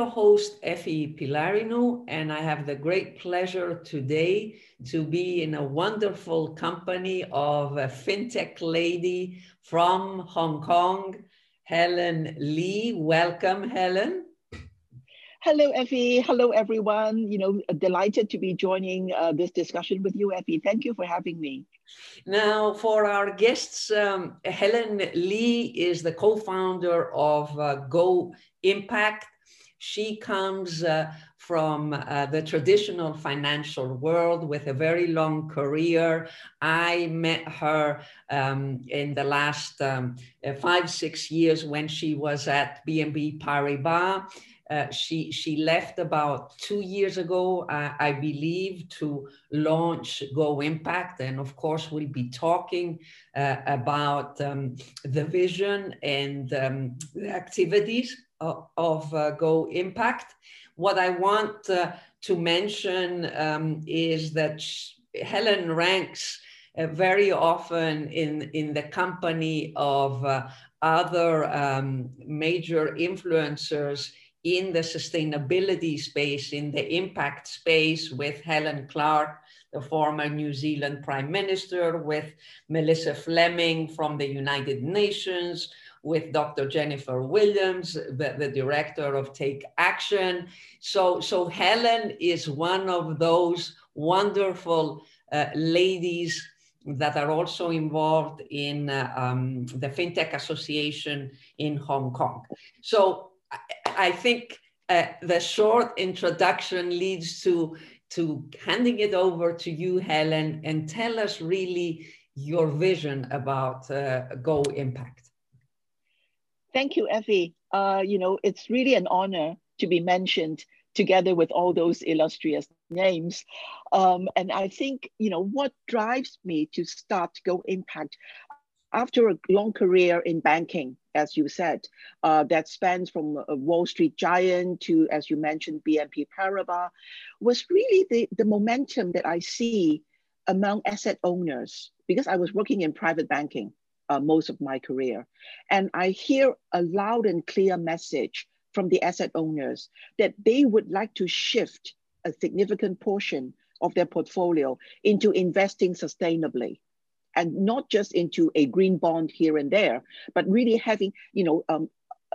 your host, Effie Pylarinou, and I have the great pleasure today to be in a wonderful company of a fintech lady from Hong Kong, Helen Li. Welcome, Helen. Hello, Effie. Hello, everyone. You know, delighted to be joining uh, this discussion with you, Effie. Thank you for having me. Now, for our guests, um, Helen Li is the co-founder of uh, Go Impact. She comes uh, from uh, the traditional financial world with a very long career. I met her um, in the last um, five, six years when she was at BNP Paribas. Uh, she she left about two years ago, uh, I believe, to launch GoImpact, and of course we'll be talking uh, about um, the vision and um, the activities of, of uh, GoImpact. What I want uh, to mention um, is that Helen ranks very often in in the company of other um, major influencers in the sustainability space, in the impact space with Helen Clark, the former New Zealand Prime Minister, with Melissa Fleming from the United Nations, with Dr. Jennifer Williams, the, the director of Take Action. So, so Helen is one of those wonderful uh, ladies that are also involved in uh, um, the FinTech Association in Hong Kong. So I think uh, the short introduction leads to to handing it over to you, Helen, and tell us really your vision about uh, GoImpact. Thank you, Effie. Uh, you know, it's really an honor to be mentioned together with all those illustrious names. Um, and I think, you know, what drives me to start GoImpact after a long career in banking, as you said, uh, that spans from a Wall Street giant to, as you mentioned, BNP Paribas, was really the, the momentum that I see among asset owners because I was working in private banking uh, most of my career. And I hear a loud and clear message from the asset owners that they would like to shift a significant portion of their portfolio into investing sustainably and not just into a green bond here and there, but really having, you know, um,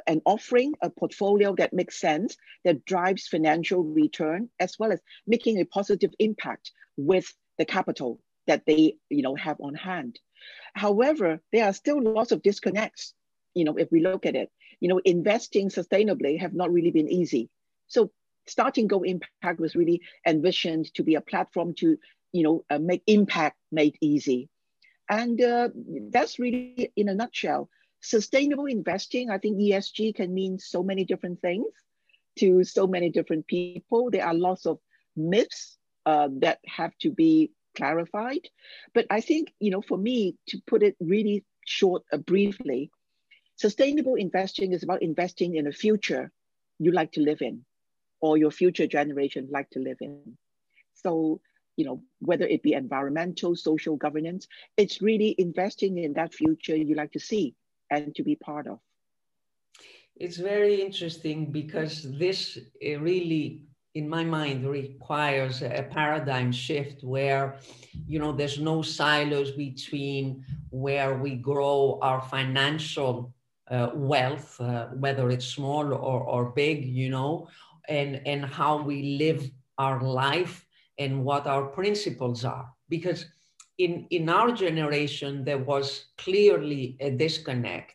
an offering, a portfolio that makes sense, that drives financial return, as well as making a positive impact with the capital that they, you know, have on hand. However, there are still lots of disconnects. You know, if we look at it, you know, investing sustainably have not really been easy. So starting GoImpact was really envisioned to be a platform to, you know, uh, make impact made easy. And uh, that's really, in a nutshell, sustainable investing. I think ESG can mean so many different things to so many different people. There are lots of myths uh, that have to be clarified. But I think, you know, for me, to put it really short, uh, briefly, sustainable investing is about investing in a future you like to live in or your future generation like to live in. So you know, whether it be environmental, social governance, it's really investing in that future you like to see and to be part of. It's very interesting because this really, in my mind, requires a paradigm shift where, you know, there's no silos between where we grow our financial uh, wealth, uh, whether it's small or, or big, you know, and, and how we live our life and what our principles are. Because in, in our generation, there was clearly a disconnect.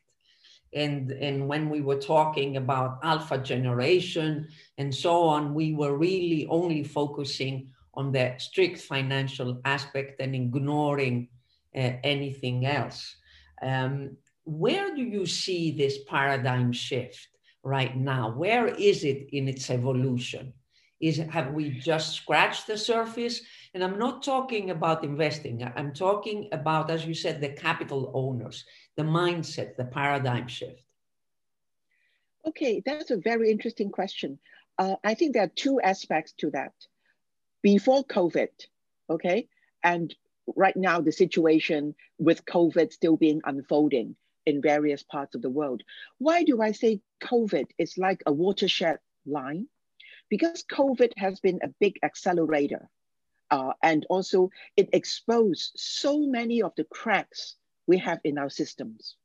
And, and when we were talking about alpha generation and so on, we were really only focusing on the strict financial aspect and ignoring uh, anything else. Um, where do you see this paradigm shift right now? Where is it in its evolution? is have we just scratched the surface? And I'm not talking about investing. I'm talking about, as you said, the capital owners, the mindset, the paradigm shift. Okay, that's a very interesting question. Uh, I think there are two aspects to that. Before COVID, okay, and right now the situation with COVID still being unfolding in various parts of the world. Why do I say COVID is like a watershed line because COVID has been a big accelerator. Uh, and also it exposed so many of the cracks we have in our systems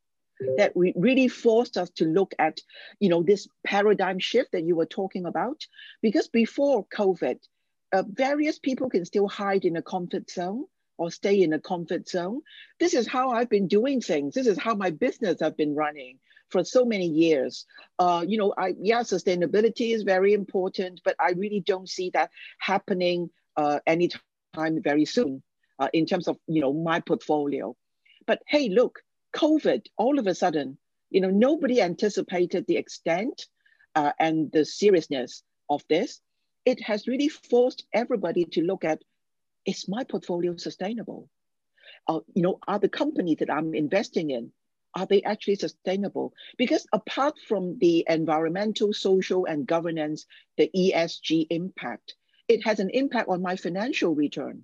that we really forced us to look at, you know, this paradigm shift that you were talking about. Because before COVID, uh, various people can still hide in a comfort zone or stay in a comfort zone. This is how I've been doing things. This is how my business have been running for so many years. Uh, you know, I, yeah, sustainability is very important, but I really don't see that happening uh, anytime very soon uh, in terms of, you know, my portfolio. But hey, look, COVID, all of a sudden, you know, nobody anticipated the extent uh, and the seriousness of this. It has really forced everybody to look at, is my portfolio sustainable? Uh, you know, are the companies that I'm investing in, are they actually sustainable? Because apart from the environmental, social, and governance, the ESG impact, it has an impact on my financial return.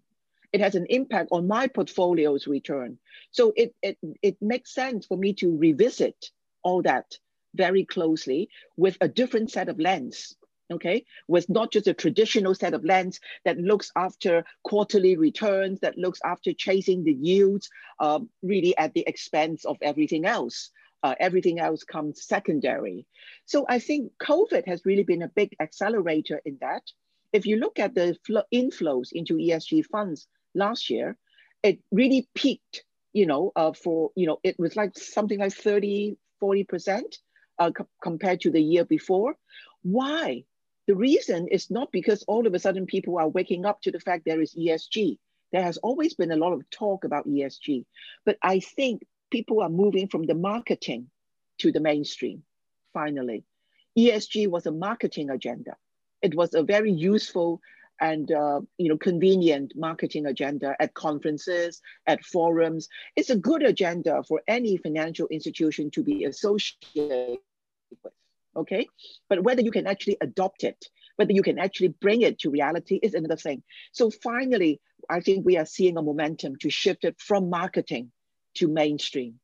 It has an impact on my portfolio's return. So it, it, it makes sense for me to revisit all that very closely with a different set of lens okay, with not just a traditional set of lens that looks after quarterly returns, that looks after chasing the yields, uh, really at the expense of everything else. Uh, everything else comes secondary. So I think COVID has really been a big accelerator in that. If you look at the inflows into ESG funds last year, it really peaked, you know, uh, for, you know, it was like something like 30, 40% uh, compared to the year before. Why? The reason is not because all of a sudden people are waking up to the fact there is ESG. There has always been a lot of talk about ESG, but I think people are moving from the marketing to the mainstream, finally. ESG was a marketing agenda. It was a very useful and uh, you know convenient marketing agenda at conferences, at forums. It's a good agenda for any financial institution to be associated with okay? But whether you can actually adopt it, whether you can actually bring it to reality is another thing. So finally, I think we are seeing a momentum to shift it from marketing to mainstream.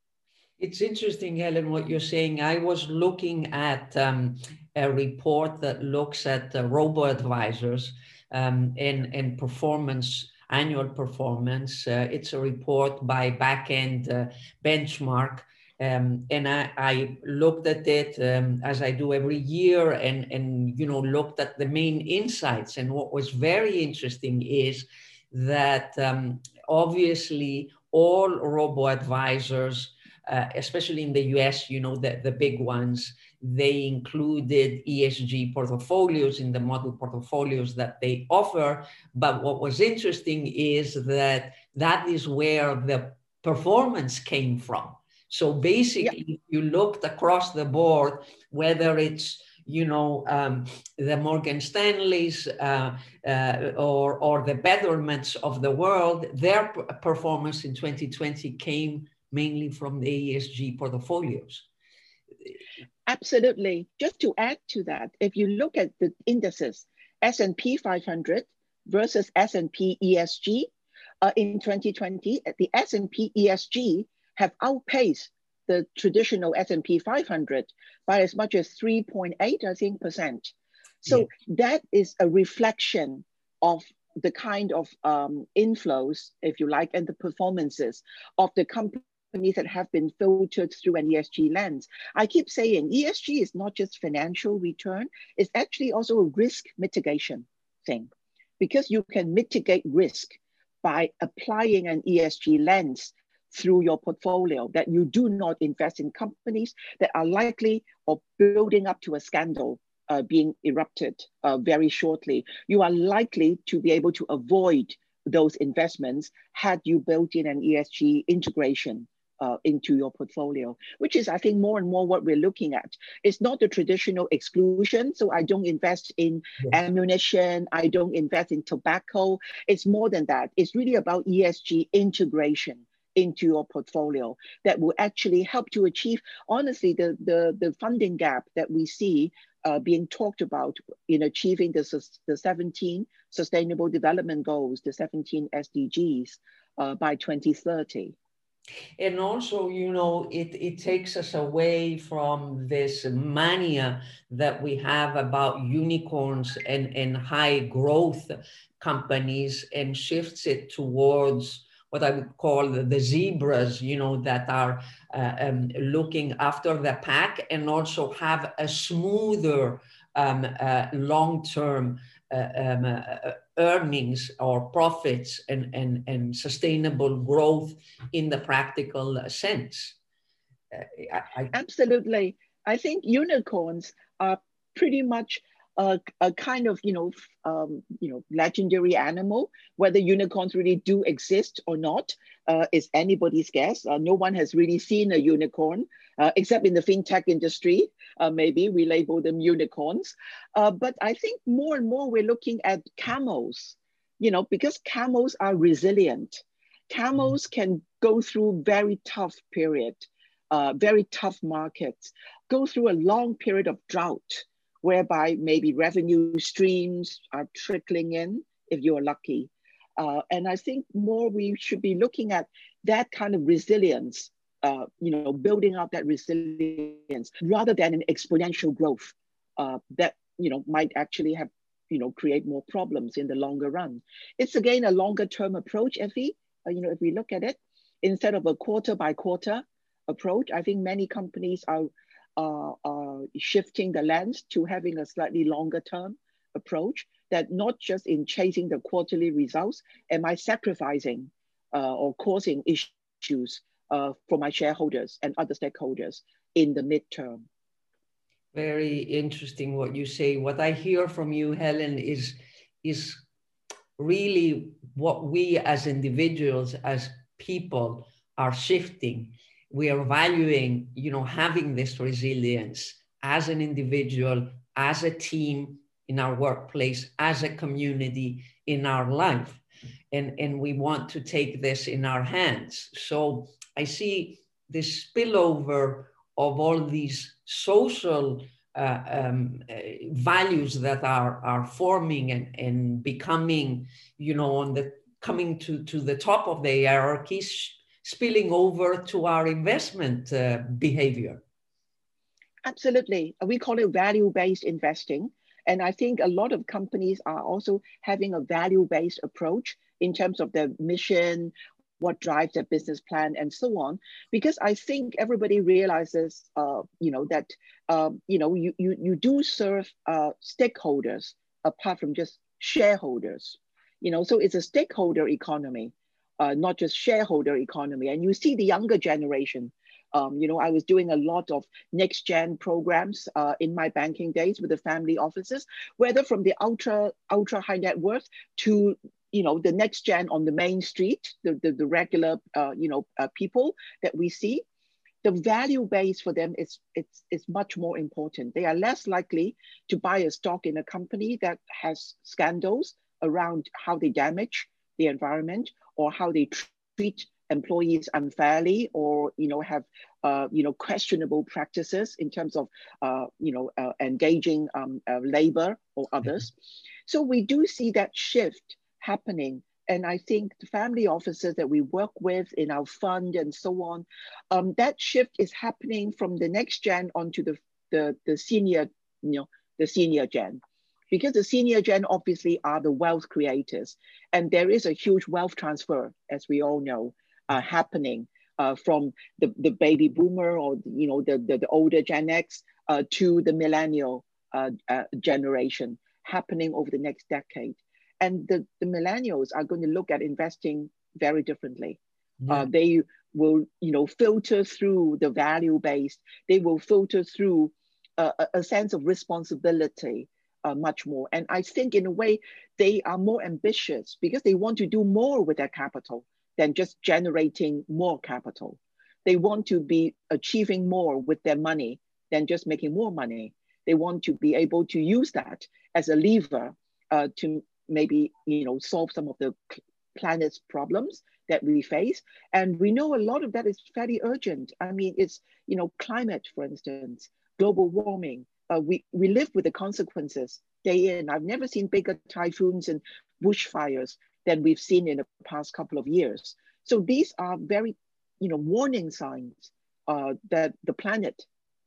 It's interesting, Helen, what you're saying. I was looking at um, a report that looks at uh, robo advisors um, in, and performance, annual performance. Uh, it's a report by Backend uh, Benchmark um, and I, I, looked at it um, as I do every year and, and, you know, looked at the main insights. And what was very interesting is that um, obviously all robo advisors, uh, especially in the US, you know, the, the big ones, they included ESG portfolios in the model portfolios that they offer. But what was interesting is that that is where the performance came from. So basically, yeah. you looked across the board, whether it's you know um, the Morgan Stanleys uh, uh, or or the Betterments of the world, their performance in 2020 came mainly from the ESG portfolios. Absolutely. Just to add to that, if you look at the indices, S&P 500 versus S&P ESG, uh, in 2020, the S&P ESG have outpaced the traditional S&P 500 by as much as 3.8, I think, percent. So yeah. that is a reflection of the kind of um, inflows, if you like, and the performances of the companies that have been filtered through an ESG lens. I keep saying ESG is not just financial return, it's actually also a risk mitigation thing because you can mitigate risk by applying an ESG lens through your portfolio, that you do not invest in companies that are likely or building up to a scandal uh, being erupted uh, very shortly. You are likely to be able to avoid those investments had you built in an ESG integration uh, into your portfolio, which is, I think, more and more what we're looking at. It's not the traditional exclusion. So I don't invest in ammunition, I don't invest in tobacco. It's more than that. It's really about ESG integration into your portfolio that will actually help to achieve, honestly, the, the, the funding gap that we see uh, being talked about in achieving the, the 17 Sustainable Development Goals, the 17 SDGs uh, by 2030. And also, you know, it, it takes us away from this mania that we have about unicorns and, and high growth companies and shifts it towards what I would call the, the zebras, you know, that are uh, um, looking after the pack and also have a smoother um, uh, long-term uh, um, uh, earnings or profits and, and, and sustainable growth in the practical sense. Uh, I, Absolutely. I think unicorns are pretty much a, a kind of you know um, you know legendary animal. Whether unicorns really do exist or not uh, is anybody's guess. Uh, no one has really seen a unicorn uh, except in the fintech industry. Uh, maybe we label them unicorns, uh, but I think more and more we're looking at camels. You know because camels are resilient. Camels mm-hmm. can go through very tough period, uh, very tough markets, go through a long period of drought whereby maybe revenue streams are trickling in if you're lucky. Uh, and I think more we should be looking at that kind of resilience, uh, you know, building up that resilience rather than an exponential growth uh, that, you know, might actually have, you know, create more problems in the longer run. It's again a longer term approach, Effie. Uh, you know, if we look at it, instead of a quarter by quarter approach, I think many companies are uh, uh, shifting the lens to having a slightly longer term approach that not just in chasing the quarterly results, am I sacrificing uh, or causing issues uh, for my shareholders and other stakeholders in the midterm? Very interesting what you say. What I hear from you, Helen, is, is really what we as individuals, as people, are shifting we are valuing, you know, having this resilience as an individual, as a team in our workplace, as a community in our life. And, and we want to take this in our hands. So I see this spillover of all these social uh, um, uh, values that are, are forming and, and becoming, you know, on the coming to, to the top of the hierarchies spilling over to our investment uh, behavior? Absolutely. We call it value based investing. And I think a lot of companies are also having a value based approach in terms of their mission, what drives their business plan, and so on. Because I think everybody realizes, uh, you know, that uh, you know you you you do serve uh, stakeholders apart from just shareholders. You know, so it's a stakeholder economy uh, not just shareholder economy. And you see the younger generation. Um, you know, I was doing a lot of next gen programs uh, in my banking days with the family offices, whether from the ultra ultra high net worth to you know the next gen on the main street, the the, the regular uh, you know uh, people that we see. The value base for them is it's is much more important. They are less likely to buy a stock in a company that has scandals around how they damage the environment or how they treat employees unfairly or you know have uh, you know questionable practices in terms of uh, you know uh, engaging um, uh, labor or others. So we do see that shift happening. And i think the family officers that we work with in our fund and so on um, that shift is happening from the next gen onto the the, the senior you know the senior gen because the senior gen obviously are the wealth creators and there is a huge wealth transfer as we all know uh, happening uh, from the, the baby boomer or you know the, the, the older gen x uh, to the millennial uh, uh, generation happening over the next decade. And the, the millennials are going to look at investing very differently. Yeah. Uh, they will you know filter through the value based they will filter through a, a sense of responsibility uh, much more. And I think in a way, they are more ambitious because they want to do more with their capital than just generating more capital. They want to be achieving more with their money than just making more money. They want to be able to use that as a lever uh, to maybe you know solve some of the planet's problems that we face. And we know a lot of that is fairly urgent. I mean, it's you know climate, for instance, global warming, uh, we, we live with the consequences day in. I've never seen bigger typhoons and bushfires than we've seen in the past couple of years. So these are very you know, warning signs uh, that the planet,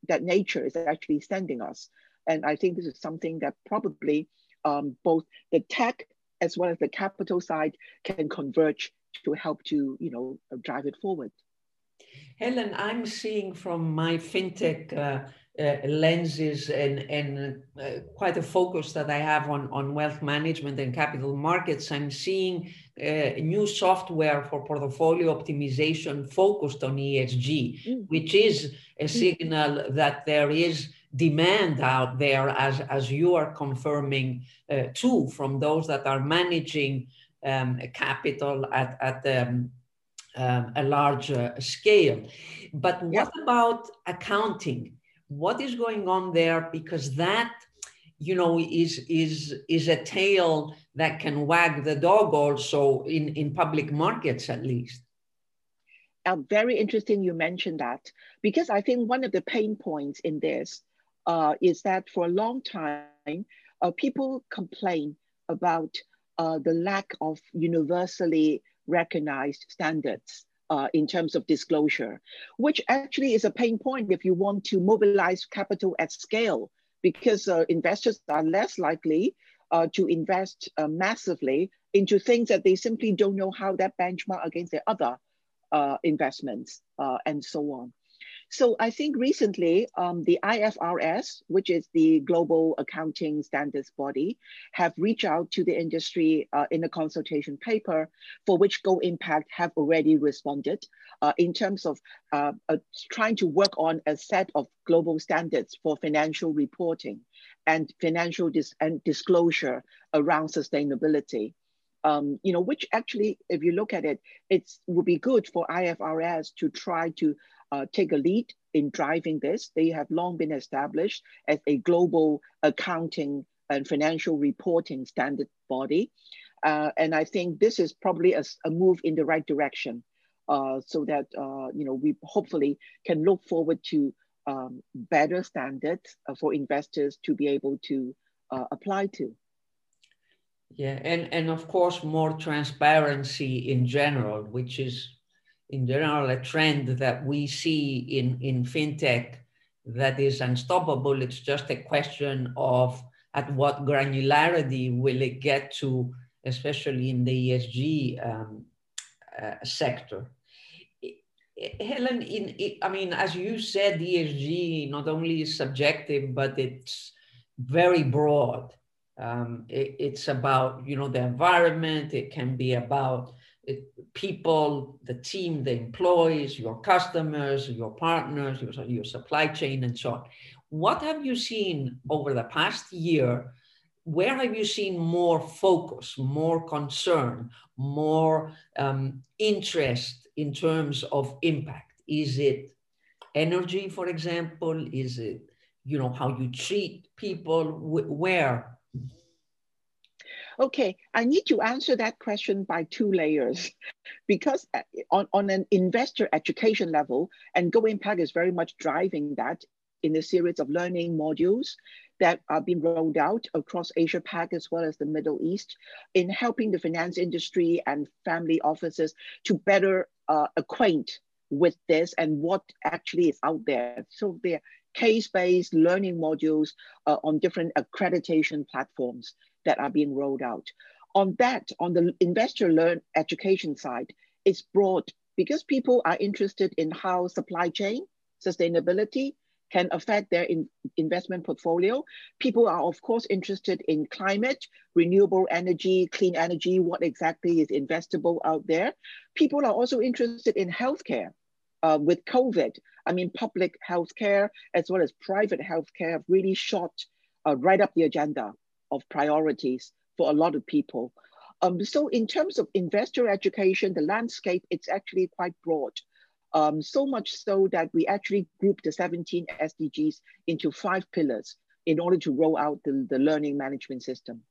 that nature is actually sending us. And I think this is something that probably um, both the tech as well as the capital side can converge to help to, you know, drive it forward. Helen, I'm seeing from my fintech uh, uh, lenses and, and uh, quite a focus that I have on, on wealth management and capital markets, I'm seeing uh, new software for portfolio optimization focused on ESG, mm. which is a mm. signal that there is demand out there, as, as you are confirming uh, too, from those that are managing um, capital at, at um, um, a large uh, scale. But what yeah. about accounting? What is going on there? Because that, you know, is is is a tail that can wag the dog also in in public markets at least. Uh, very interesting you mentioned that because I think one of the pain points in this uh, is that for a long time, uh, people complain about uh, the lack of universally recognized standards uh, in terms of disclosure, which actually is a pain point if you want to mobilize capital at scale, because uh, investors are less likely uh, to invest uh, massively into things that they simply don't know how that benchmark against their other uh, investments uh, and so on. So I think recently um, the IFRS, which is the global accounting standards body, have reached out to the industry uh, in a consultation paper for which GoImpact have already responded uh, in terms of uh, uh trying to work on a set of global standards for financial reporting and financial dis and disclosure around sustainability. Um, you know, which actually, if you look at it, it would be good for IFRS to try to uh, take a lead in driving this. They have long been established as a global accounting and financial reporting standard body. Uh, and I think this is probably a, a move in the right direction uh, so that, uh, you know, we hopefully can look forward to um, better standards uh, for investors to be able to uh, apply to. Yeah, and, and of course, more transparency in general, which is in general a trend that we see in, in fintech that is unstoppable. It's just a question of at what granularity will it get to, especially in the ESG um, uh, sector. Helen, in, I mean, as you said, ESG not only is subjective, but it's very broad. Um, it, it's about, you know, the environment. It can be about people, the team, the employees, your customers, your partners, your, your supply chain, and so on. What have you seen over the past year? Where have you seen more focus, more concern, more um, interest in terms of impact? Is it energy, for example? Is it you know how you treat people? Where Okay, I need to answer that question by two layers because uh, on, on an investor education level, and GoImpact is very much driving that in a series of learning modules that are being rolled out across Asia Pac as well as the Middle East in helping the finance industry and family offices to better uh, acquaint with this and what actually is out there. So they're case-based learning modules uh, on different accreditation platforms that are being rolled out. On that, on the investor learn education side, it's broad because people are interested in how supply chain sustainability can affect their in investment portfolio. People are of course interested in climate, renewable energy, clean energy, what exactly is investable out there. People are also interested in healthcare. Uh, with COVID, I mean, public healthcare as well as private healthcare have really shot uh, right up the agenda of priorities for a lot of people. Um, so in terms of investor education, the landscape, it's actually quite broad. Um, so much so that we actually grouped the 17 SDGs into five pillars in order to roll out the, the learning management system.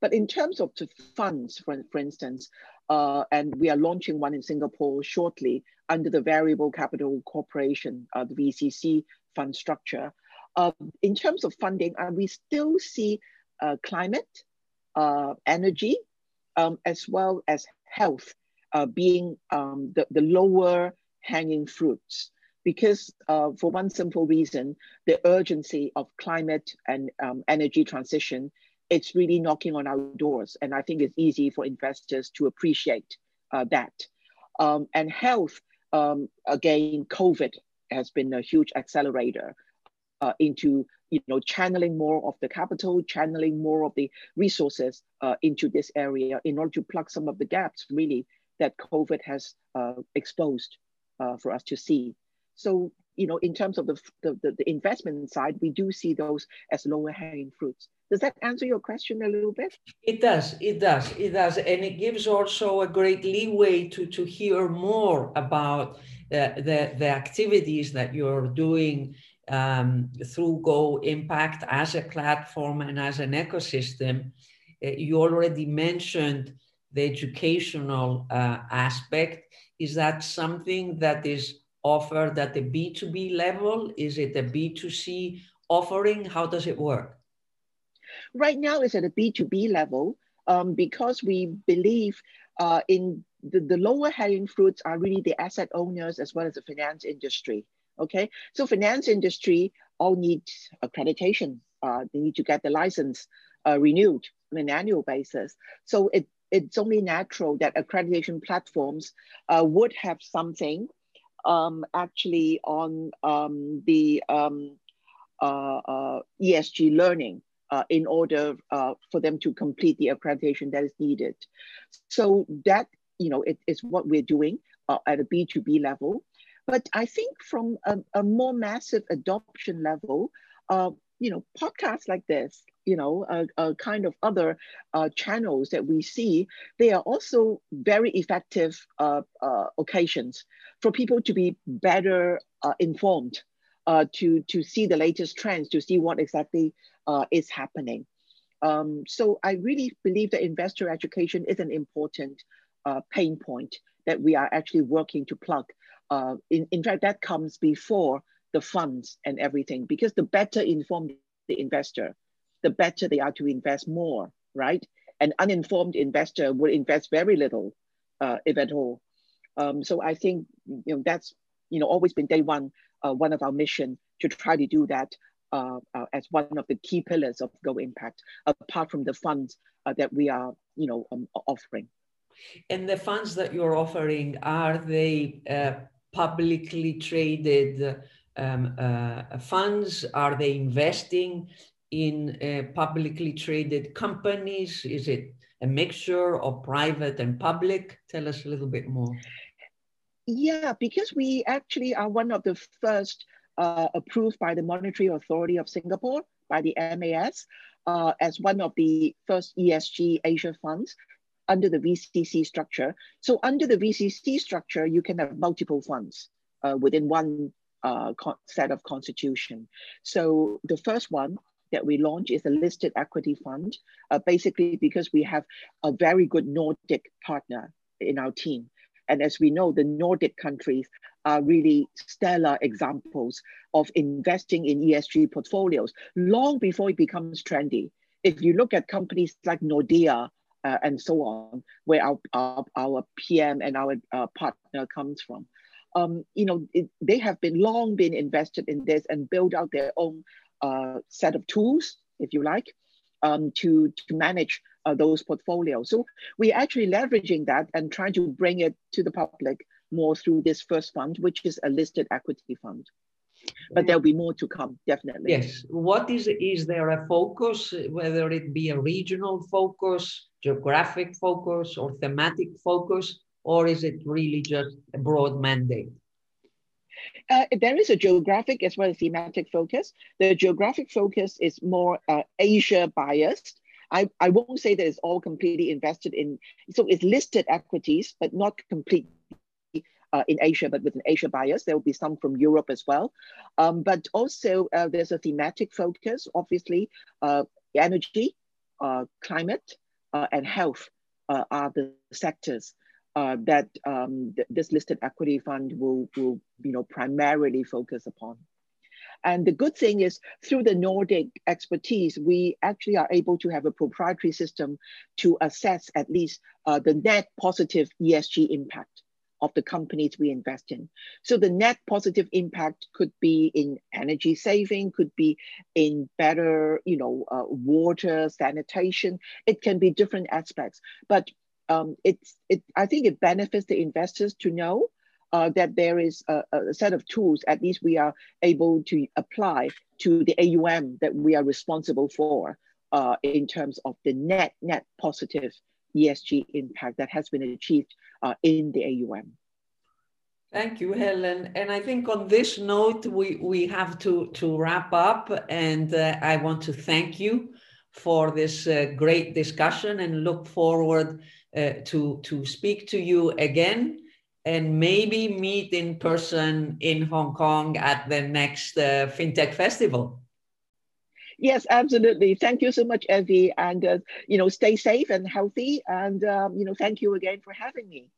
But in terms of the funds, for, for instance, uh, and we are launching one in Singapore shortly under the Variable Capital Corporation, uh, the VCC fund structure. Uh, in terms of funding, uh, we still see uh, climate, uh, energy, um, as well as health uh, being um, the, the lower hanging fruits because uh, for one simple reason, the urgency of climate and um, energy transition, it's really knocking on our doors. And I think it's easy for investors to appreciate uh, that. Um, and health, um, again, COVID has been a huge accelerator uh, into you know channeling more of the capital, channeling more of the resources uh, into this area in order to plug some of the gaps really that COVID has uh, exposed uh, for us to see. So you know, in terms of the, the, the investment side, we do see those as lower hanging fruits. Does that answer your question a little bit? It does, it does, it does. And it gives also a great leeway to, to hear more about uh, the, the activities that you're doing um, through GoImpact as a platform and as an ecosystem. Uh, you already mentioned the educational uh, aspect. Is that something that is offered at the B2B level? Is it a B2C offering? How does it work? Right now, it's at a B2B level um, because we believe uh, in the, the lower hanging fruits are really the asset owners as well as the finance industry. Okay, so finance industry all need accreditation. Uh, they need to get the license uh, renewed on an annual basis. So it, it's only natural that accreditation platforms uh, would have something um, actually on um, the um, uh, uh, ESG learning uh, in order uh, for them to complete the accreditation that is needed. So that, you know, it is what we're doing uh, at a B2B level. But I think from a, a more massive adoption level, uh, you know, podcasts like this, you know, uh, kind of other uh, channels that we see, they are also very effective uh, uh, occasions for people to be better informed, to, to see the latest trends, to see what exactly is happening. Um, so I really believe that investor education is an important pain point that we are actually working to plug. In, in fact, that comes before the funds and everything because the better informed the investor, the better they are to invest more, right? An uninformed investor will invest very little, uh, if at all. Um, so I think you know that's you know always been day one uh, one of our mission to try to do that uh, uh as one of the key pillars of GoImpact, apart from the funds uh, that we are you know um, offering. And the funds that you're offering are they uh, publicly traded? um, uh, funds? Are they investing in uh, publicly traded companies? Is it a mixture of private and public? Tell us a little bit more. Yeah, because we actually are one of the first uh, approved by the Monetary Authority of Singapore, by the MAS, uh, as one of the first ESG Asia funds under the VCC structure. So under the VCC structure, you can have multiple funds uh, within one uh, set of constitution. So the first one that we launch is a listed equity fund, uh, basically because we have a very good Nordic partner in our team. And as we know, the Nordic countries are really stellar examples of investing in ESG portfolios long before it becomes trendy. If you look at companies like Nordea uh, and so on, where our, our, our PM and our uh, partner comes from, um, you know, it, they have been long been invested in this and build out their own uh, set of tools, if you like, um, to, to manage uh, those portfolios. So we're actually leveraging that and trying to bring it to the public more through this first fund, which is a listed equity fund. But there'll be more to come, definitely. Yes. What is is there a focus, whether it be a regional focus, geographic focus, or thematic focus? or is it really just a broad mandate? Uh, there is a geographic as well as thematic focus. The geographic focus is more uh, Asia biased. I, I won't say that it's all completely invested in, so it's listed equities, but not completely uh, in Asia, but with an Asia bias. There will be some from Europe as well. Um, but also uh, there's a thematic focus, obviously, uh, energy, uh, climate, and health are the sectors uh, that um, th this listed equity fund will, will you know, primarily focus upon. And the good thing is through the Nordic expertise, we actually are able to have a proprietary system to assess at least uh, the net positive ESG impact of the companies we invest in. So the net positive impact could be in energy saving, could be in better, you know, uh, water sanitation. It can be different aspects, but um, it's it. I think it benefits the investors to know uh, that there is a, a, set of tools. At least we are able to apply to the AUM that we are responsible for uh, in terms of the net net positive ESG impact that has been achieved uh, in the AUM. Thank you, Helen. And I think on this note, we, we have to, to wrap up. And uh, I want to thank you for this uh, great discussion and look forward uh, to, to speak to you again and maybe meet in person in Hong Kong at the next uh, FinTech Festival. Yes, absolutely. Thank you so much, Evie. And, uh, you know, stay safe and healthy. And, um, you know, thank you again for having me.